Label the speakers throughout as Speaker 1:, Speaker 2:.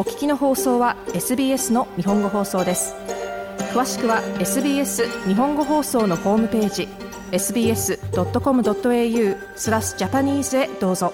Speaker 1: お聞きの放送は SBS の日本語放送です詳しくは SBS 日本語放送のホームページ sbs.com.au スラスジャパニーズへどうぞ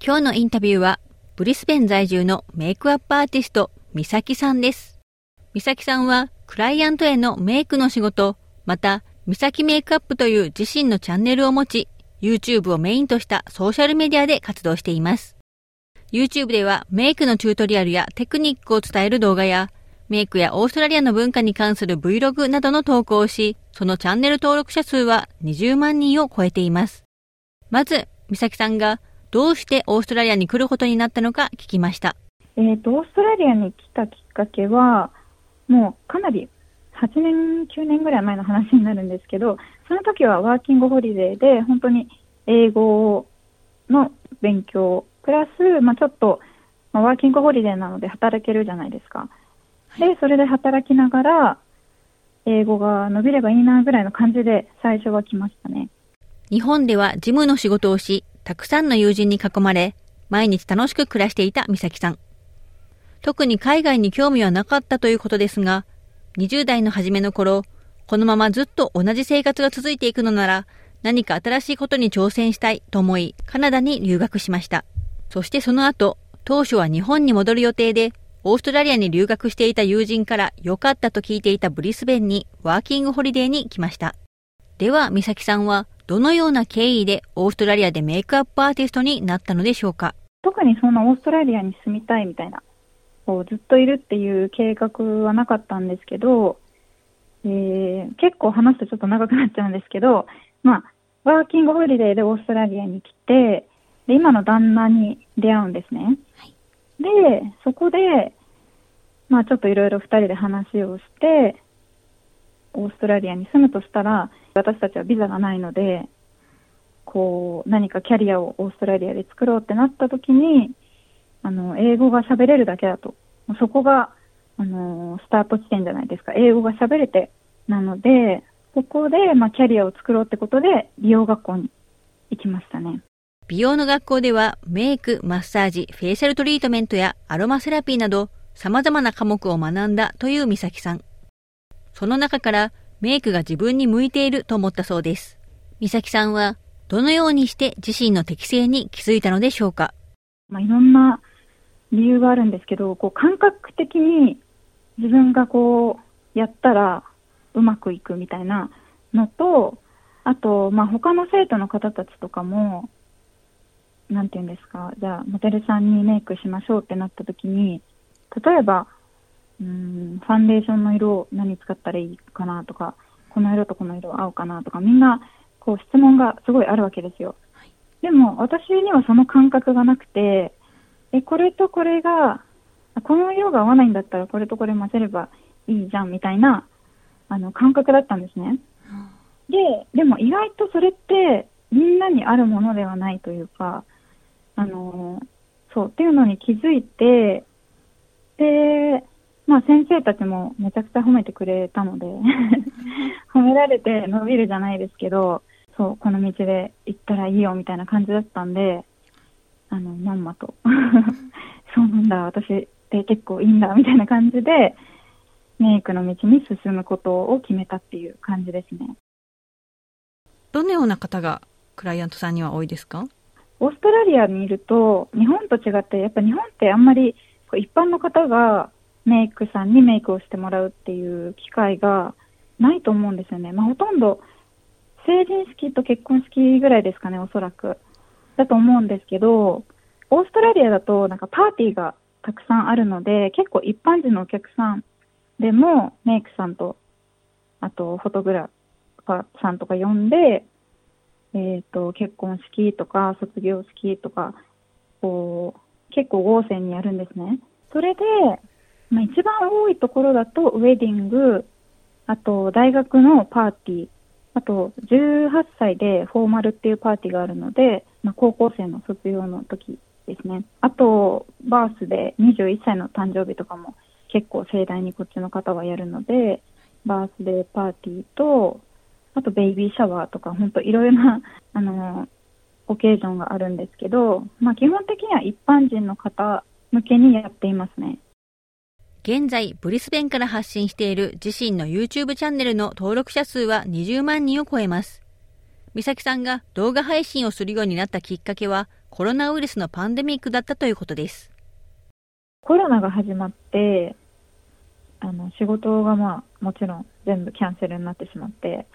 Speaker 2: 今日のインタビューはブリスベン在住のメイクアップアーティスト美咲さんです美咲さんはクライアントへのメイクの仕事また美咲メイクアップという自身のチャンネルを持ち YouTube をメインとしたソーシャルメディアで活動しています YouTube ではメイクのチュートリアルやテクニックを伝える動画や、メイクやオーストラリアの文化に関する Vlog などの投稿をし、そのチャンネル登録者数は20万人を超えています。まず、美咲さんがどうしてオーストラリアに来ることになったのか聞きました。
Speaker 3: えっ、ー、と、オーストラリアに来たきっかけは、もうかなり8年、9年ぐらい前の話になるんですけど、その時はワーキングホリデーで、本当に英語の勉強プラス、まあ、ちょっと、まワーキングホリデーなので働けるじゃないですか。で、それで働きながら、英語が伸びればいいなぐらいの感じで最初は来ましたね。
Speaker 2: 日本では事務の仕事をし、たくさんの友人に囲まれ、毎日楽しく暮らしていた美咲さん。特に海外に興味はなかったということですが、20代の初めの頃、このままずっと同じ生活が続いていくのなら、何か新しいことに挑戦したいと思い、カナダに留学しました。そしてその後、当初は日本に戻る予定で、オーストラリアに留学していた友人から良かったと聞いていたブリスベンにワーキングホリデーに来ました。では、美咲さんはどのような経緯でオーストラリアでメイクアップアーティストになったのでしょうか
Speaker 3: 特にそんなオーストラリアに住みたいみたいな、こうずっといるっていう計画はなかったんですけど、えー、結構話すとちょっと長くなっちゃうんですけど、まあ、ワーキングホリデーでオーストラリアに来て、で今の旦那に出会うんですね。はい、でそこで、まあ、ちょっといろいろ2人で話をしてオーストラリアに住むとしたら私たちはビザがないのでこう何かキャリアをオーストラリアで作ろうってなった時にあの英語が喋れるだけだとそこがあのスタート地点じゃないですか英語が喋れてなのでここで、まあ、キャリアを作ろうってことで美容学校に行きましたね。
Speaker 2: 美容の学校ではメイク、マッサージ、フェイシャルトリートメントやアロマセラピーなど様々な科目を学んだという美咲さん。その中からメイクが自分に向いていると思ったそうです。美咲さんはどのようにして自身の適性に気づいたのでしょうか。
Speaker 3: まあ、いろんな理由があるんですけど、こう感覚的に自分がこうやったらうまくいくみたいなのと、あと、まあ、他の生徒の方たちとかも、なんて言うんですか、じゃあ、モデルさんにメイクしましょうってなった時に、例えば、うん、ファンデーションの色を何使ったらいいかなとか、この色とこの色合うかなとか、みんな、こう質問がすごいあるわけですよ。でも、私にはその感覚がなくて、え、これとこれが、この色が合わないんだったらこれとこれ混ぜればいいじゃんみたいな、あの、感覚だったんですね。で、でも意外とそれってみんなにあるものではないというか、あのそうっていうのに気づいてで、まあ、先生たちもめちゃくちゃ褒めてくれたので 褒められて伸びるじゃないですけどそうこの道で行ったらいいよみたいな感じだったんであのまんまと そうなんだ私って結構いいんだみたいな感じでメイクの道に進むことを決めたっていう感じですね。
Speaker 2: どのような方がクライアントさんには多いですか
Speaker 3: オーストラリアにいると日本と違ってやっぱ日本ってあんまり一般の方がメイクさんにメイクをしてもらうっていう機会がないと思うんですよね、まあ、ほとんど成人式と結婚式ぐらいですかねおそらくだと思うんですけどオーストラリアだとなんかパーティーがたくさんあるので結構一般人のお客さんでもメイクさんとあとフォトグラファーさんとか呼んでえーと、結婚式とか卒業式とかこう結構豪勢にやるんですね。それで、まあ、一番多いところだとウェディングあと大学のパーティーあと18歳でフォーマルっていうパーティーがあるので、まあ、高校生の卒業の時ですねあとバースで21歳の誕生日とかも結構盛大にこっちの方はやるのでバースデーパーティーとあとベイビーシャワーとか、本当いろいろな、あの、オケージョンがあるんですけど、まあ、基本的には一般人の方向けにやっていますね。
Speaker 2: 現在、ブリスベンから発信している自身の YouTube チャンネルの登録者数は20万人を超えます。美咲さんが動画配信をするようになったきっかけは、コロナウイルスのパンデミックだったということです。
Speaker 3: コロナが始まって、あの、仕事がまあ、もちろん全部キャンセルになってしまって、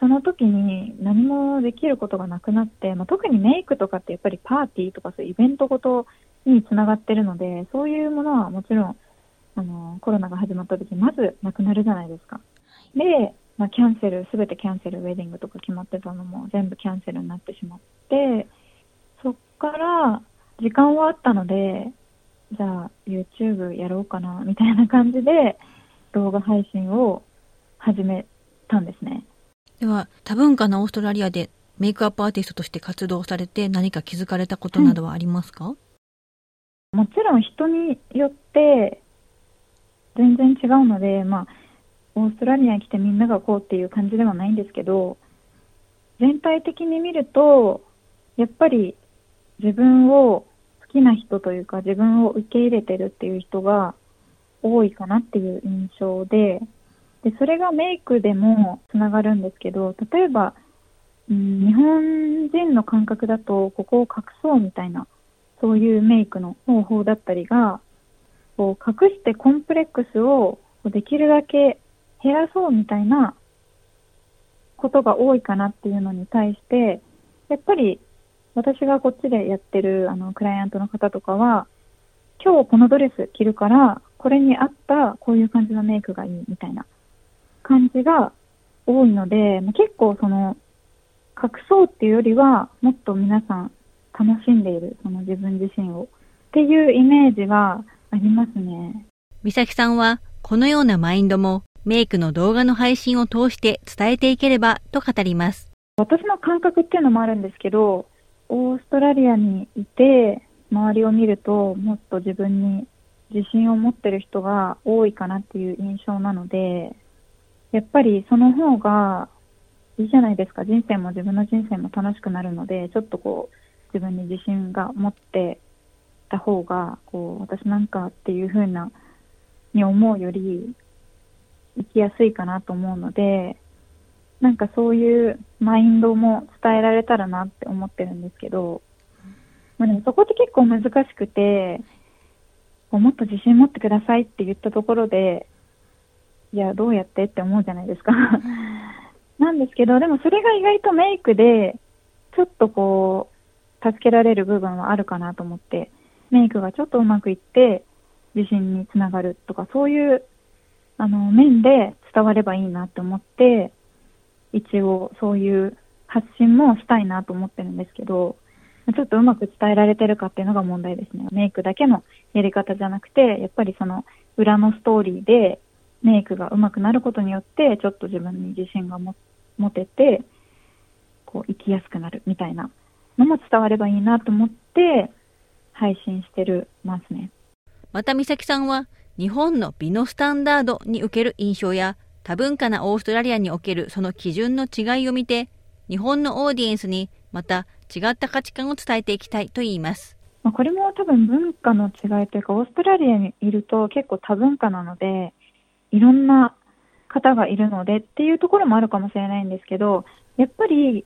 Speaker 3: その時に何もできることがなくなって、まあ、特にメイクとかってやっぱりパーティーとかそういうイベントごとにつながってるのでそういうものはもちろんあのコロナが始まった時まずなくなるじゃないですか。で、まあ、キャンセル全てキャンセルウェディングとか決まってたのも全部キャンセルになってしまってそっから時間はあったのでじゃあ YouTube やろうかなみたいな感じで動画配信を始めたんですね。
Speaker 2: では多文化のオーストラリアでメイクアップアーティストとして活動されて何か気づかれたことなどはありますか、
Speaker 3: もちろん人によって全然違うので、まあ、オーストラリアに来てみんながこうっていう感じではないんですけど全体的に見るとやっぱり自分を好きな人というか自分を受け入れてるっていう人が多いかなっていう印象ででそれがメイクでもつながるんですけど例えば、うん、日本人の感覚だとここを隠そうみたいなそういうメイクの方法だったりがこう隠してコンプレックスをできるだけ減らそうみたいなことが多いかなっていうのに対してやっぱり私がこっちでやってるあのクライアントの方とかは今日このドレス着るからこれに合ったこういう感じのメイクがいいみたいな感じが多いので、結構その、隠そうっていうよりは、もっと皆さん楽しんでいる、その自分自身を。っていうイメージがありますね。
Speaker 2: 美咲さんは、このようなマインドも、メイクの動画の配信を通して伝えていければと語ります。
Speaker 3: 私の感覚っていうのもあるんですけど、オーストラリアにいて、周りを見ると、もっと自分に自信を持ってる人が多いかなっていう印象なので、やっぱりその方がいいじゃないですか人生も自分の人生も楽しくなるのでちょっとこう自分に自信が持ってた方がこう私なんかっていう風なに思うより生きやすいかなと思うのでなんかそういうマインドも伝えられたらなって思ってるんですけど、まあ、でもそこって結構難しくてもっと自信持ってくださいって言ったところでいや、どうやってって思うじゃないですか なんですけど、でもそれが意外とメイクで、ちょっとこう、助けられる部分はあるかなと思って、メイクがちょっとうまくいって、自信につながるとか、そういう、あの、面で伝わればいいなと思って、一応そういう発信もしたいなと思ってるんですけど、ちょっとうまく伝えられてるかっていうのが問題ですね。メイクだけのやり方じゃなくて、やっぱりその裏のストーリーでメイクが上手くなることによってちょっと自分に自信が持ててこう生きやすくなるみたいなのも伝わればいいなと思って配信してるますね
Speaker 2: また美咲さんは日本の美のスタンダードにおける印象や多文化なオーストラリアにおけるその基準の違いを見て日本のオーディエンスにまた違った価値観を伝えていきたいと言います。まあ、
Speaker 3: これも多分文化の違いというかオーストラリアにいると結構多文化なのでいろんな方がいるのでっていうところもあるかもしれないんですけど、やっぱり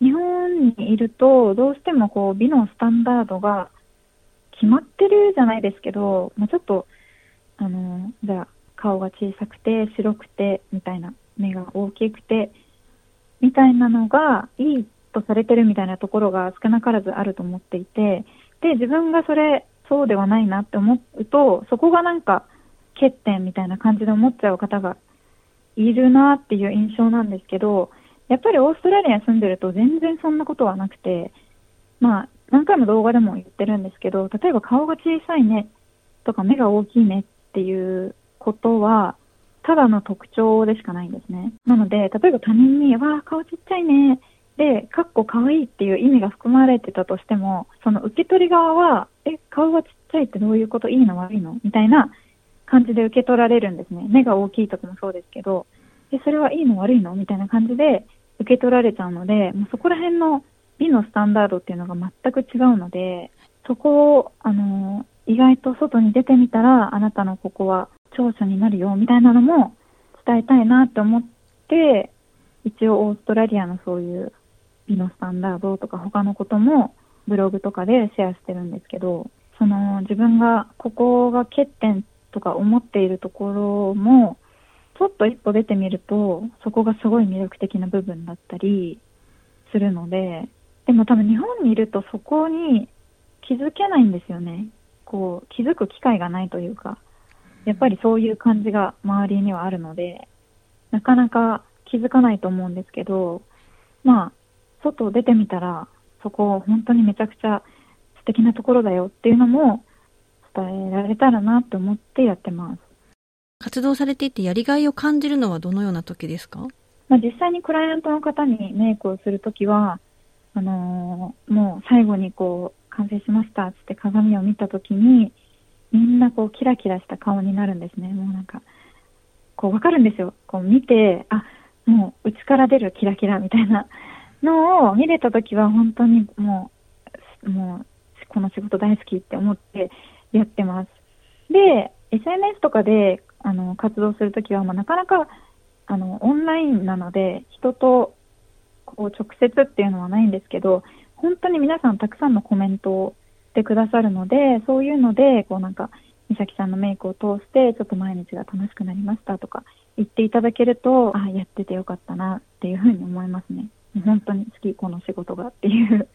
Speaker 3: 日本にいるとどうしてもこう美のスタンダードが決まってるじゃないですけど、まあ、ちょっとあのじゃあ顔が小さくて白くてみたいな目が大きくてみたいなのがいいとされてるみたいなところが少なからずあると思っていてで自分がそれそうではないなって思うとそこがなんか欠点みたいな感じで思っちゃう方がいるなっていう印象なんですけど、やっぱりオーストラリアに住んでると全然そんなことはなくて、まあ、何回も動画でも言ってるんですけど、例えば顔が小さいねとか目が大きいねっていうことは、ただの特徴でしかないんですね。なので、例えば他人に、わあ、顔ちっちゃいね、で、かっこかわいいっていう意味が含まれてたとしても、その受け取り側は、え、顔がちっちゃいってどういうこといいの悪いのみたいな感じで受け取られるんですね。目が大きいとかもそうですけど、でそれはいいの悪いのみたいな感じで受け取られちゃうので、もうそこら辺の美のスタンダードっていうのが全く違うので、そこを、あの、意外と外に出てみたら、あなたのここは長所になるよ、みたいなのも伝えたいなって思って、一応オーストラリアのそういう美のスタンダードとか他のこともブログとかでシェアしてるんですけど、その自分がここが欠点とか思っているところもちょっと一歩出てみるとそこがすごい魅力的な部分だったりするのででも多分日本にいるとそこに気づけないんですよねこう気づく機会がないというかやっぱりそういう感じが周りにはあるのでなかなか気づかないと思うんですけどまあ外出てみたらそこ本当にめちゃくちゃ素敵なところだよっていうのも
Speaker 2: 伝えられたらなと思ってやってます。活動されていてやりがいを感じるのはどのような時ですか、
Speaker 3: まあ、実際にクライアントの方にメイクをするときは、あのー、もう最後にこう、完成しましたって鏡を見たときに、みんなこう、キラキラした顔になるんですね。もうなんか、こう、わかるんですよ。こう、見て、あ、もう、内から出るキラキラみたいなのを見れたときは、本当にもう、もう、この仕事大好きって思ってやってます。で、SNS とかであの活動するときは、まあ、なかなかあのオンラインなので人とこう直接っていうのはないんですけど本当に皆さんたくさんのコメントをしてくださるのでそういうのでこうなんか美咲さんのメイクを通してちょっと毎日が楽しくなりましたとか言っていただけるとあやっててよかったなっていうふうに思いますね本当に好きこの仕事がっていう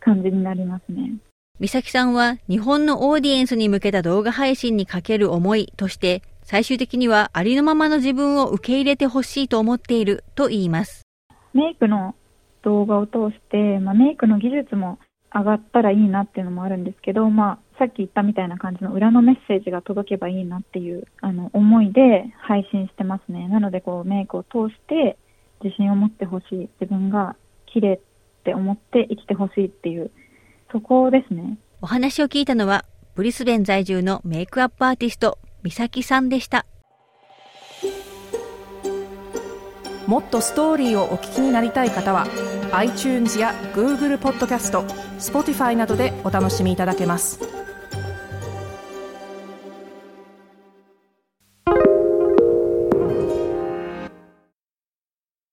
Speaker 3: 感じになりますね
Speaker 2: 美咲さんは日本のオーディエンスに向けた動画配信にかける思いとして、最終的にはありのままの自分を受け入れてほしいと思っていると言います。
Speaker 3: メイクの動画を通して、まあ、メイクの技術も上がったらいいなっていうのもあるんですけど、まあ、さっき言ったみたいな感じの裏のメッセージが届けばいいなっていうあの思いで配信してますね。なのでこうメイクを通して自信を持ってほしい。自分が綺麗って思って生きてほしいっていうそこですね。お話
Speaker 2: を聞いたのは、ブリスベン在住のメイクアップアーティスト、美咲さんでした。
Speaker 1: もっとストーリーをお聞きになりたい方は、iTunes や Google ポッドキャスト、Spotify などでお楽しみいただけます。